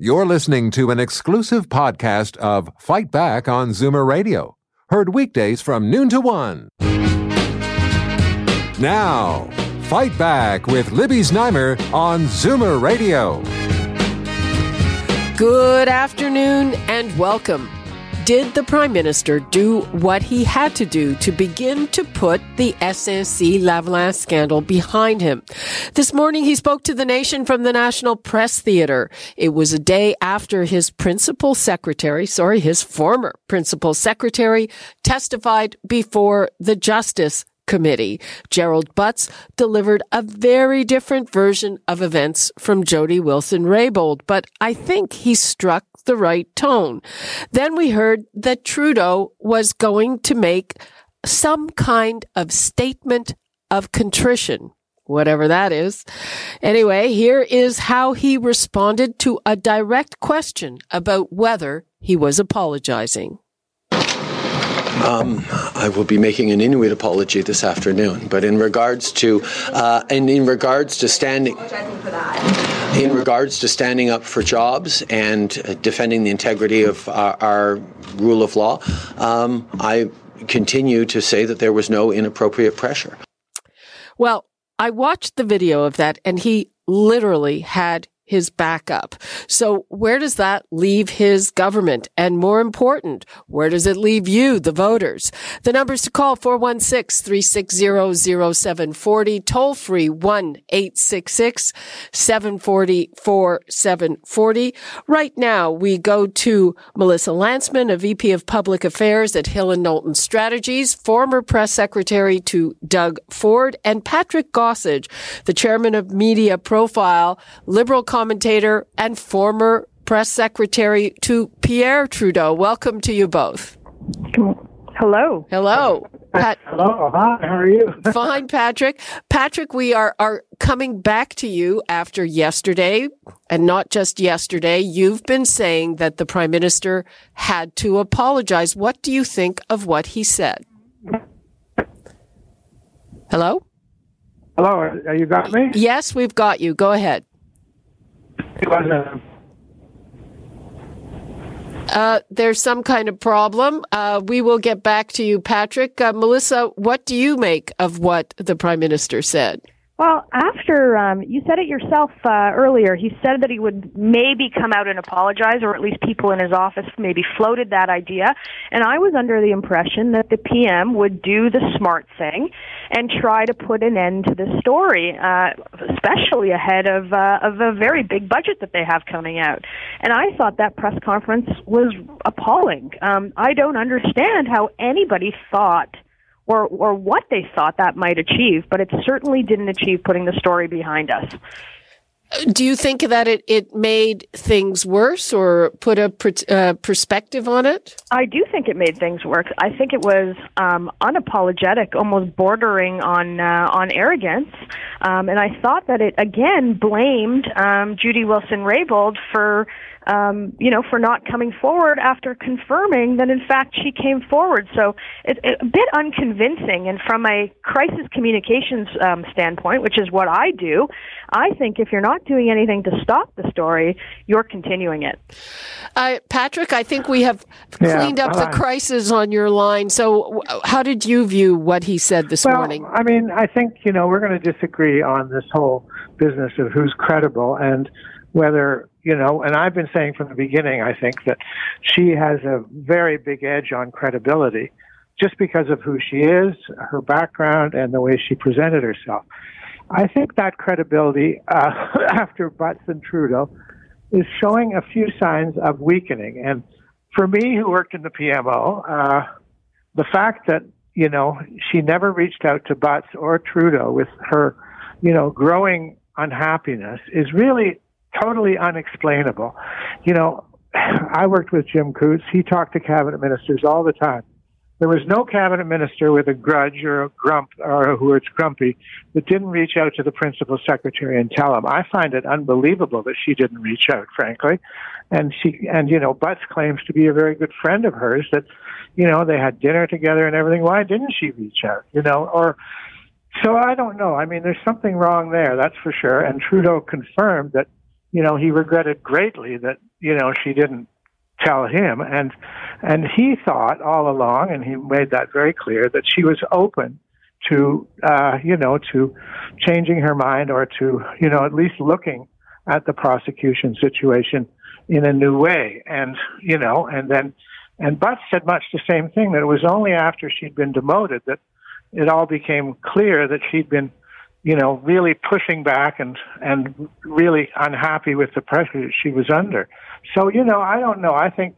You're listening to an exclusive podcast of Fight Back on Zoomer Radio, heard weekdays from noon to one. Now, Fight Back with Libby Znaimer on Zoomer Radio. Good afternoon and welcome. Did the Prime Minister do what he had to do to begin to put the SNC Lavalin scandal behind him? This morning he spoke to the nation from the National Press Theatre. It was a day after his principal secretary, sorry, his former principal secretary testified before the Justice Committee. Gerald Butts delivered a very different version of events from Jody Wilson Raybould, but I think he struck the right tone. Then we heard that Trudeau was going to make some kind of statement of contrition whatever that is. Anyway, here is how he responded to a direct question about whether he was apologizing. Um, I will be making an Inuit apology this afternoon, but in regards to uh, and in regards to standing in regards to standing up for jobs and uh, defending the integrity of our, our rule of law, um, I continue to say that there was no inappropriate pressure. Well, I watched the video of that, and he literally had his backup. So where does that leave his government? And more important, where does it leave you, the voters? The numbers to call 416-360-0740, toll free 1-866-740-4740. Right now, we go to Melissa Lantsman, a VP of Public Affairs at Hill and Knowlton Strategies, former press secretary to Doug Ford, and Patrick Gossage, the chairman of Media Profile, Liberal commentator and former press secretary to Pierre Trudeau. Welcome to you both. Hello. Hello. Pat- Hello. Hi. How are you? Fine, Patrick. Patrick, we are, are coming back to you after yesterday, and not just yesterday. You've been saying that the prime minister had to apologize. What do you think of what he said? Hello? Hello. You got me? Yes, we've got you. Go ahead. Uh, there's some kind of problem. Uh, we will get back to you, Patrick. Uh, Melissa, what do you make of what the Prime Minister said? Well, after um, you said it yourself uh, earlier, he said that he would maybe come out and apologize, or at least people in his office maybe floated that idea. And I was under the impression that the PM would do the smart thing and try to put an end to this story, uh, especially ahead of uh, of a very big budget that they have coming out. And I thought that press conference was appalling. Um, I don't understand how anybody thought or or what they thought that might achieve, but it certainly didn't achieve putting the story behind us. Do you think that it, it made things worse or put a per, uh, perspective on it? I do think it made things worse. I think it was um, unapologetic, almost bordering on uh, on arrogance, um, and I thought that it again blamed um, Judy Wilson Raybould for um, you know, for not coming forward after confirming that in fact she came forward. So it's a bit unconvincing. And from a crisis communications um, standpoint, which is what I do, I think if you're not doing anything to stop the story, you're continuing it. Uh, Patrick, I think we have cleaned yeah, up the crisis on your line. So, how did you view what he said this well, morning? I mean, I think you know we're going to disagree on this whole business of who's credible and whether you know, and I've been saying from the beginning, I think that she has a very big edge on credibility just because of who she is, her background, and the way she presented herself. I think that credibility uh, after Butts and Trudeau is showing a few signs of weakening. And for me, who worked in the PMO, uh, the fact that you know she never reached out to Butts or Trudeau with her, you know, growing unhappiness is really totally unexplainable. You know, I worked with Jim Coutts. He talked to cabinet ministers all the time. There was no cabinet minister with a grudge or a grump or who was grumpy that didn't reach out to the principal secretary and tell him. I find it unbelievable that she didn't reach out, frankly. And she and you know, Butts claims to be a very good friend of hers that, you know, they had dinner together and everything. Why didn't she reach out? You know, or so I don't know. I mean, there's something wrong there, that's for sure. And Trudeau confirmed that you know, he regretted greatly that, you know, she didn't tell him. And, and he thought all along, and he made that very clear, that she was open to, uh, you know, to changing her mind or to, you know, at least looking at the prosecution situation in a new way. And, you know, and then, and Butts said much the same thing that it was only after she'd been demoted that it all became clear that she'd been you know, really pushing back and and really unhappy with the pressure that she was under. So, you know, I don't know. I think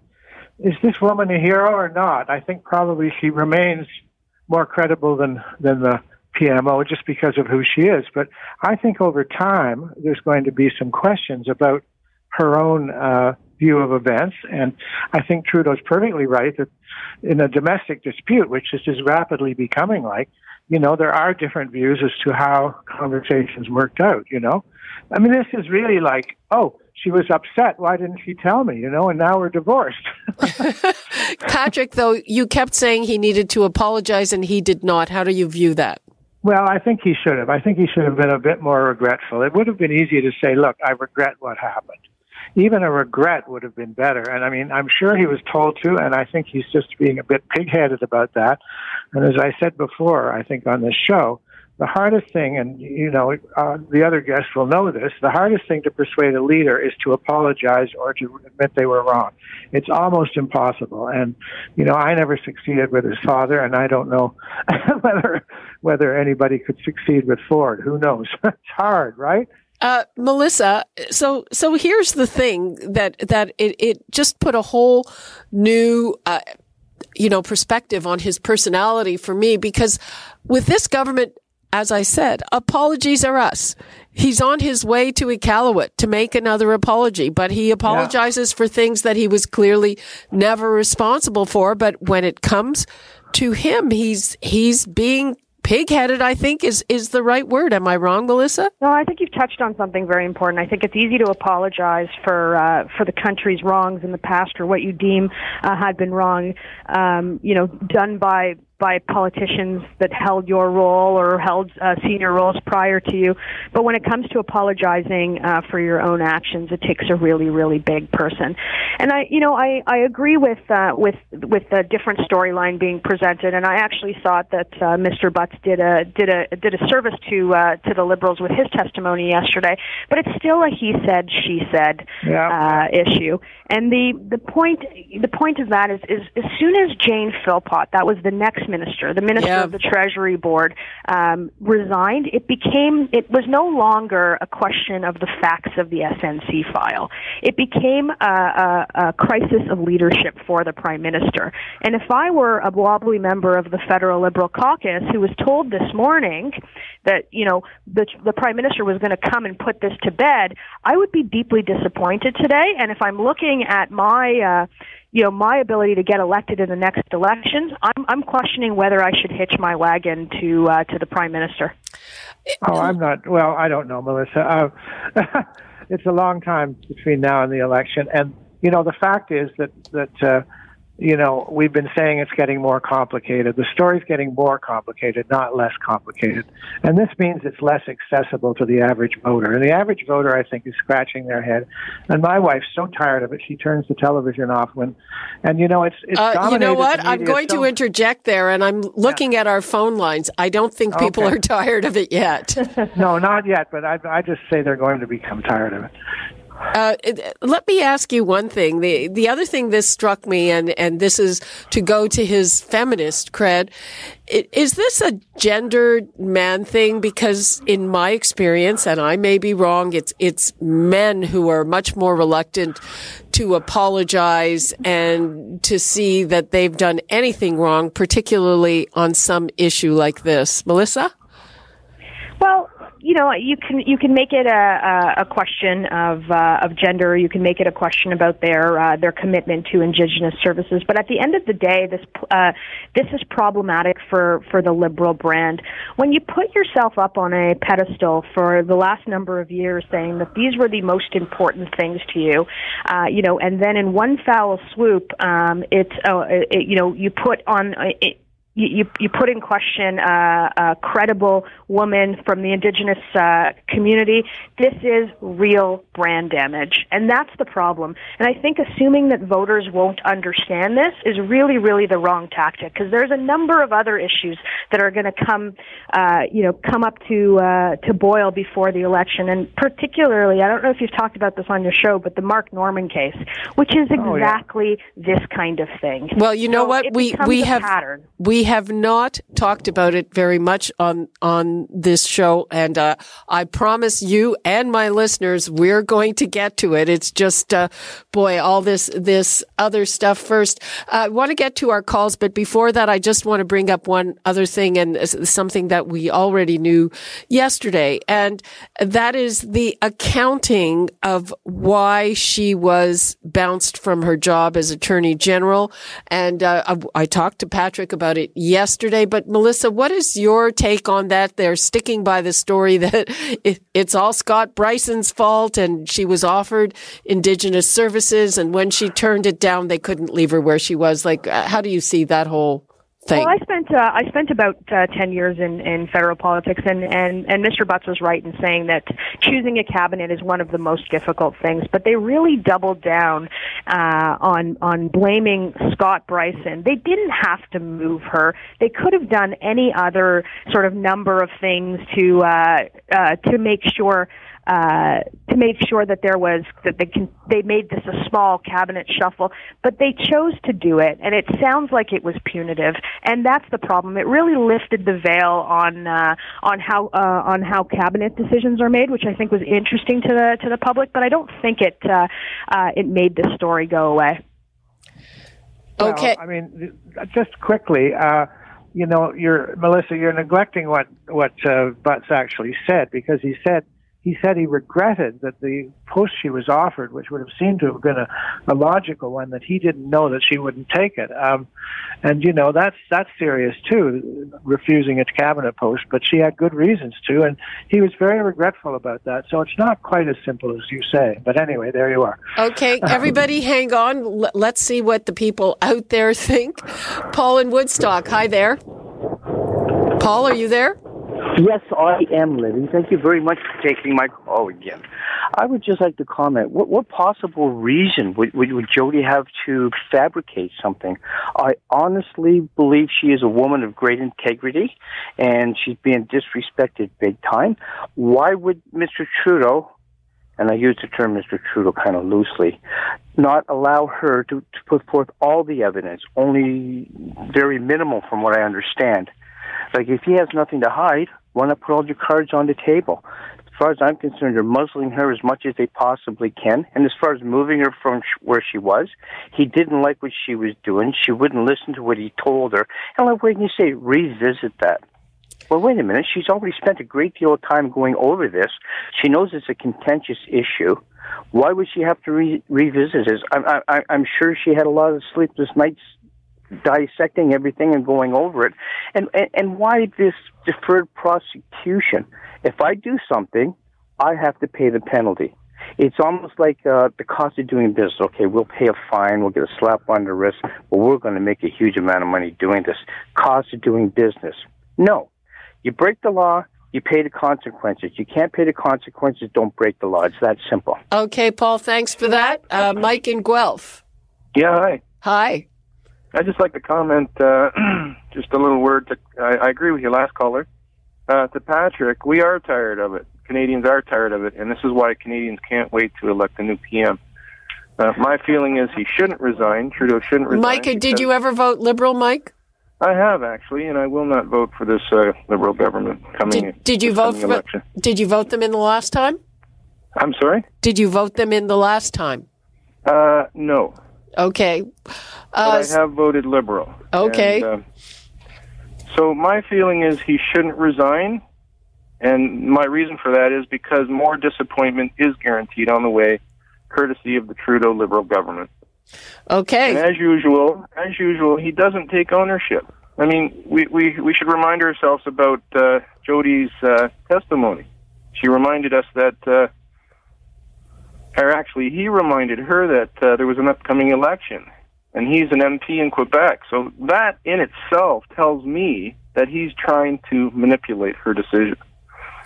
is this woman a hero or not? I think probably she remains more credible than than the PMO just because of who she is. But I think over time there's going to be some questions about her own uh, view of events, and I think Trudeau's perfectly right that in a domestic dispute, which this is rapidly becoming like, you know, there are different views as to how conversations worked out, you know. I mean, this is really like, oh, she was upset. Why didn't she tell me, you know, and now we're divorced. Patrick, though, you kept saying he needed to apologize and he did not. How do you view that? Well, I think he should have. I think he should have been a bit more regretful. It would have been easy to say, look, I regret what happened even a regret would have been better. And I mean, I'm sure he was told to, and I think he's just being a bit pigheaded about that. And as I said before, I think on this show, the hardest thing, and you know, uh, the other guests will know this, the hardest thing to persuade a leader is to apologize or to admit they were wrong. It's almost impossible. And, you know, I never succeeded with his father, and I don't know whether, whether anybody could succeed with Ford. Who knows? it's hard, right? Uh, Melissa, so so here's the thing that that it, it just put a whole new uh, you know perspective on his personality for me because with this government, as I said, apologies are us. He's on his way to Iqaluit to make another apology, but he apologizes yeah. for things that he was clearly never responsible for. But when it comes to him, he's he's being pig-headed i think is is the right word. Am i wrong melissa? No i think you've touched on something very important. I think it's easy to apologize for uh, for the country's wrongs in the past or what you deem uh, had been wrong um, you know done by by politicians that held your role or held uh, senior roles prior to you. But when it comes to apologizing uh, for your own actions, it takes a really, really big person. And I, you know, I, I agree with uh, with with the different storyline being presented. And I actually thought that uh, Mr. Butts did a did a did a service to uh, to the Liberals with his testimony yesterday. But it's still a he said she said yeah. uh, issue. And the the point the point of that is is as soon as Jane Philpott, that was the next minister, the minister of the Treasury Board, um, resigned, it became it was no longer a question of the facts of the SNC file. It became a, a, a crisis of leadership for the prime minister. And if I were a wobbly member of the federal Liberal caucus who was told this morning that you know the the prime minister was going to come and put this to bed, I would be deeply disappointed today. And if I'm looking at my uh, you know my ability to get elected in the next election, I'm I'm questioning whether I should hitch my wagon to uh, to the prime minister. Oh, I'm not. Well, I don't know, Melissa. Uh, it's a long time between now and the election, and you know the fact is that that. Uh, you know, we've been saying it's getting more complicated. The story's getting more complicated, not less complicated. And this means it's less accessible to the average voter. And the average voter, I think, is scratching their head. And my wife's so tired of it, she turns the television off when, and you know, it's, it's uh, You know what? I'm going so, to interject there, and I'm looking yeah. at our phone lines. I don't think people okay. are tired of it yet. no, not yet, but I, I just say they're going to become tired of it. Uh, let me ask you one thing. The the other thing this struck me, and and this is to go to his feminist cred. Is this a gendered man thing? Because in my experience, and I may be wrong, it's it's men who are much more reluctant to apologize and to see that they've done anything wrong, particularly on some issue like this. Melissa. Well, you know, you can you can make it a a, question of uh, of gender. You can make it a question about their uh, their commitment to Indigenous services. But at the end of the day, this uh, this is problematic for for the liberal brand. When you put yourself up on a pedestal for the last number of years, saying that these were the most important things to you, uh, you know, and then in one foul swoop, um, it's uh, it, you know you put on. Uh, it, you, you put in question uh, a credible woman from the indigenous uh, community. This is real brand damage, and that's the problem. And I think assuming that voters won't understand this is really, really the wrong tactic because there's a number of other issues that are going to come, uh, you know, come up to uh, to boil before the election, and particularly, I don't know if you've talked about this on your show, but the Mark Norman case, which is exactly oh, yeah. this kind of thing. Well, you know so what we we have pattern. We have not talked about it very much on on this show, and uh, I promise you and my listeners we're going to get to it. It's just, uh, boy, all this this other stuff first. Uh, I want to get to our calls, but before that, I just want to bring up one other thing and something that we already knew yesterday, and that is the accounting of why she was bounced from her job as Attorney General. And uh, I, I talked to Patrick about it yesterday. But Melissa, what is your take on that? They're sticking by the story that it's all Scott Brison's fault and she was offered Indigenous services. And when she turned it down, they couldn't leave her where she was. Like, uh, how do you see that whole thing? Well, I spent uh, I spent about uh, ten years in, in federal politics, and, and and Mr. Butts was right in saying that choosing a cabinet is one of the most difficult things. But they really doubled down uh, on on blaming Scott Brison. They didn't have to move her. They could have done any other sort of number of things to uh, uh, to make sure uh, to make sure that there was that they can they made this a small cabinet shuffle, but they chose to do it, and it sounds like it was punitive, and that's the problem. It really lifted the veil on uh, on how uh, on how cabinet decisions are made, which I think was interesting to the to the public, but I don't think it uh, uh, it made this story go away. Okay, well, I mean, just quickly. Uh, you know, you're Melissa. You're neglecting what what uh, Butts actually said because he said he said he regretted that the post she was offered, which would have seemed to have been a, a logical one, that he didn't know that she wouldn't take it. Um, and you know that's that's serious too, refusing a cabinet post. But she had good reasons to, and he was very regretful about that. So it's not quite as simple as you say. But anyway, there you are. Okay, everybody, hang on. Let's see what the people out there think. Paul in Woodstock, hi there. Paul, are you there? Yes, I am, Libby. Thank you very much for taking my call again. I would just like to comment. What, what possible reason would, would, would Jody have to fabricate something? I honestly believe she is a woman of great integrity, and she's being disrespected big time. Why would Mr. Trudeau, and I use the term Mr. Trudeau kind of loosely, not allow her to, to put forth all the evidence, only very minimal from what I understand? Like, if he has nothing to hide, why not put all your cards on the table? As far as I'm concerned, they're muzzling her as much as they possibly can. And as far as moving her from where she was, he didn't like what she was doing. She wouldn't listen to what he told her. And like, when you say revisit that, well, wait a minute. She's already spent a great deal of time going over this. She knows it's a contentious issue. Why would she have to re- revisit this? I'm, I, I'm sure she had a lot of sleepless nights dissecting everything and going over it. And, and, and why this deferred prosecution? If I do something, I have to pay the penalty. It's almost like uh, the cost of doing business. Okay, we'll pay a fine, we'll get a slap on the wrist, but we're going to make a huge amount of money doing this. Cost of doing business. No. You break the law, you pay the consequences. You can't pay the consequences, don't break the law. It's that simple. Okay, Paul, thanks for that. Uh, Mike in Guelph. Yeah, hi. Hi. I'd just like to comment uh, just a little word. To, I, I agree with your last caller. Uh, to Patrick, we are tired of it. Canadians are tired of it, and this is why Canadians can't wait to elect a new PM. Uh, my feeling is he shouldn't resign. Trudeau shouldn't resign. Mike, did you ever vote Liberal, Mike? I have actually, and I will not vote for this uh, Liberal government coming. Did, did you vote for? Election. Did you vote them in the last time? I'm sorry. Did you vote them in the last time? Uh, no. Okay. Uh, I have voted Liberal. Okay. And, uh, so my feeling is he shouldn't resign, and my reason for that is because more disappointment is guaranteed on the way, courtesy of the Trudeau Liberal government. Okay. And as usual, as usual, he doesn't take ownership. I mean, we we we should remind ourselves about uh, Jody's uh, testimony. She reminded us that uh, or actually he reminded her that uh, there was an upcoming election, and he's an MP in Quebec. So that in itself tells me that he's trying to manipulate her decision.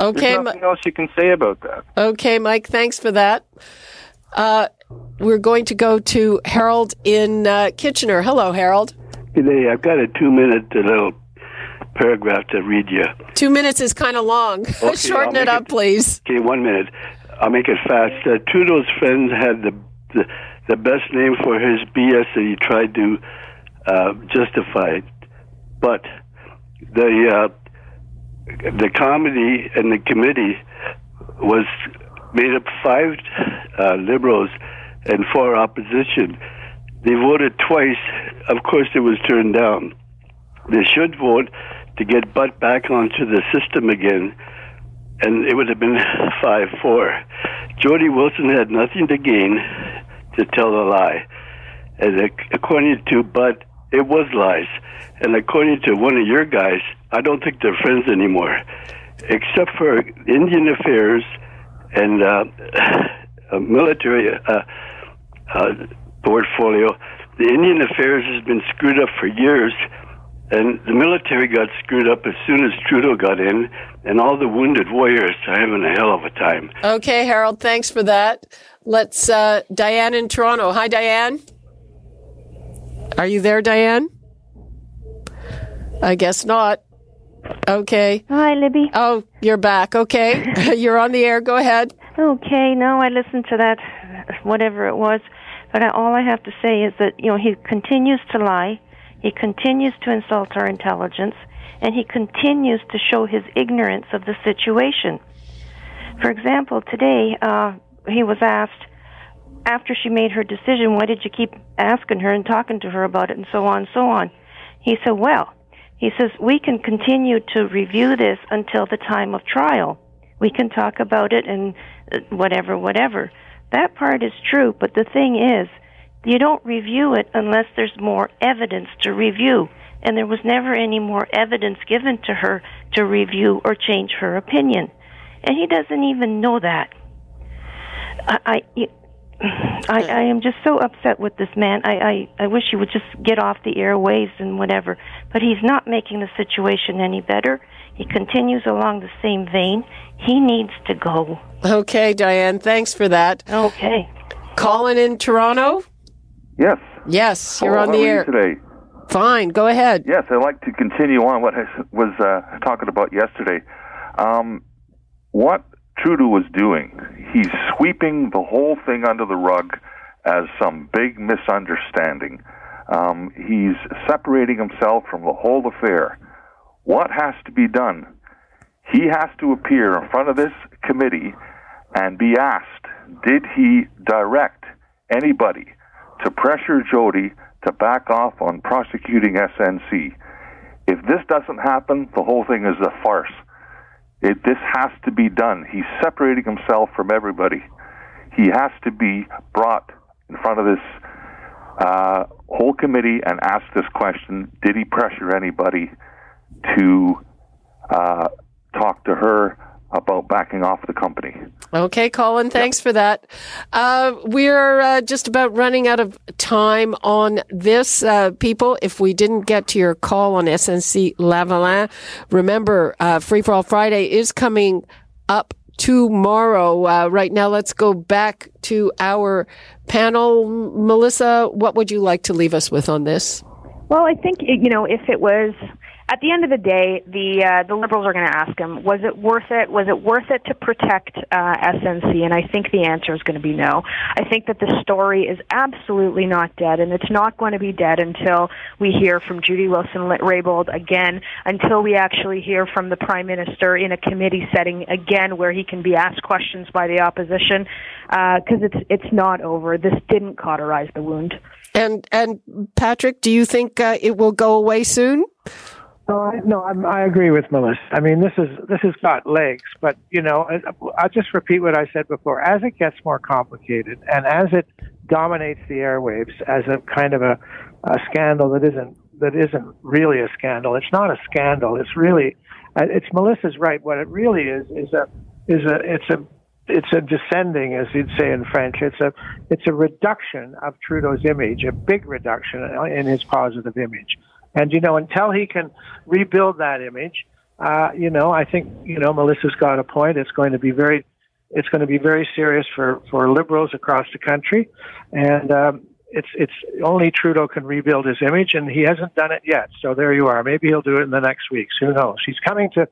Okay, There's nothing else you can say about that. Okay, Mike, thanks for that. Uh, we're going to go to Harold in uh, Kitchener. Hello, Harold. Good day. I've got a two minute little paragraph to read you. Two minutes is kind of long. Okay, Shorten it up, it- please. Okay, one minute. I'll make it fast. Uh, Trudeau's friends had the, the the best name for his BS that he tried to uh, justify, but the uh, the comedy and the committee was made up five uh, liberals and four opposition. They voted twice. Of course, it was turned down. They should vote to get Butt back onto the system again, and it would have been 5 4. Jody Wilson had nothing to gain to tell a lie. And according to Butt, it was lies. And according to one of your guys, I don't think they're friends anymore, except for Indian Affairs and uh, uh, military uh, portfolio. The Indian Affairs has been screwed up for years, and the military got screwed up as soon as Trudeau got in, and all the wounded warriors are having a hell of a time. Okay, Harold, thanks for that. Let's, uh, Diane in Toronto. Hi, Diane. Are you there, Diane? I guess not. Okay. Hi, Libby. Oh, you're back. Okay. you're on the air. Go ahead. Okay, now I listened to that, whatever it was, but I, all I have to say is that, you know, he continues to lie, he continues to insult our intelligence, and he continues to show his ignorance of the situation. For example, today, uh, he was asked, after she made her decision, why did you keep asking her and talking to her about it and so on and so on? He said, well, he says, we can continue to review this until the time of trial. We can talk about it and uh, whatever, whatever. That part is true, but the thing is, you don't review it unless there's more evidence to review. And there was never any more evidence given to her to review or change her opinion. And he doesn't even know that. I, I, I, I am just so upset with this man. I, I, I wish he would just get off the airwaves and whatever. But he's not making the situation any better. He continues along the same vein. He needs to go. Okay, Diane, thanks for that. Okay. Colin in Toronto? Yes. Yes, you're Hello, on the air. today. Fine, go ahead. Yes, I'd like to continue on what I was uh, talking about yesterday. Um, what Trudeau was doing, he's sweeping the whole thing under the rug as some big misunderstanding. Um, he's separating himself from the whole affair. What has to be done? He has to appear in front of this committee and be asked, did he direct anybody to pressure Jody to back off on prosecuting SNC? If this doesn't happen, the whole thing is a farce. It, this has to be done. He's separating himself from everybody. He has to be brought in front of this uh, whole committee and asked this question Did he pressure anybody to uh, talk to her about backing off the company? Okay, Colin, thanks for that. Uh, we're uh, just about running out of time on this, uh, people. If we didn't get to your call on SNC Lavalin, remember, uh, Free for All Friday is coming up tomorrow. Uh, right now, let's go back to our panel. Melissa, what would you like to leave us with on this? Well, I think you know if it was at the end of the day, the uh, the liberals are going to ask him, was it worth it? Was it worth it to protect uh, SNC? And I think the answer is going to be no. I think that the story is absolutely not dead, and it's not going to be dead until we hear from Judy Wilson-Raybould again, until we actually hear from the Prime Minister in a committee setting again, where he can be asked questions by the opposition, because it's it's not over. This didn't cauterize the wound. And and Patrick, do you think uh, it will go away soon? No, I, no, I'm, I agree with Melissa. I mean, this is this has got legs, but you know, I'll just repeat what I said before. As it gets more complicated, and as it dominates the airwaves as a kind of a, a scandal that isn't that isn't really a scandal. It's not a scandal. It's really, uh, it's Melissa's right. What it really is is a is a it's a it's a descending, as you'd say in French. It's a it's a reduction of Trudeau's image, a big reduction in his positive image. And you know, until he can rebuild that image, uh, you know, I think you know Melissa's got a point. It's going to be very it's going to be very serious for for liberals across the country, and um, it's it's only Trudeau can rebuild his image, and he hasn't done it yet. So there you are. Maybe he'll do it in the next weeks. Who knows? He's coming to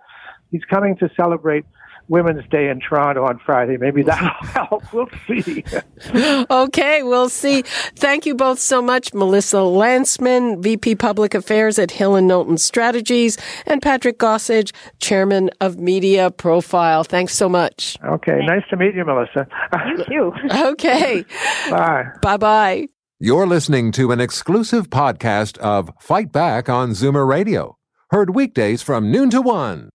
he's coming to celebrate Women's Day in Toronto on Friday. Maybe that'll help. We'll see. okay, we'll see. Thank you both so much, Melissa Lantsman, VP Public Affairs at Hill and Knowlton Strategies, and Patrick Gossage, Chairman of Media Profile. Thanks so much. Okay, nice to meet you, Melissa. You too. Okay. Bye. Bye bye. You're listening to an exclusive podcast of Fight Back on Zoomer Radio, heard weekdays from noon to one.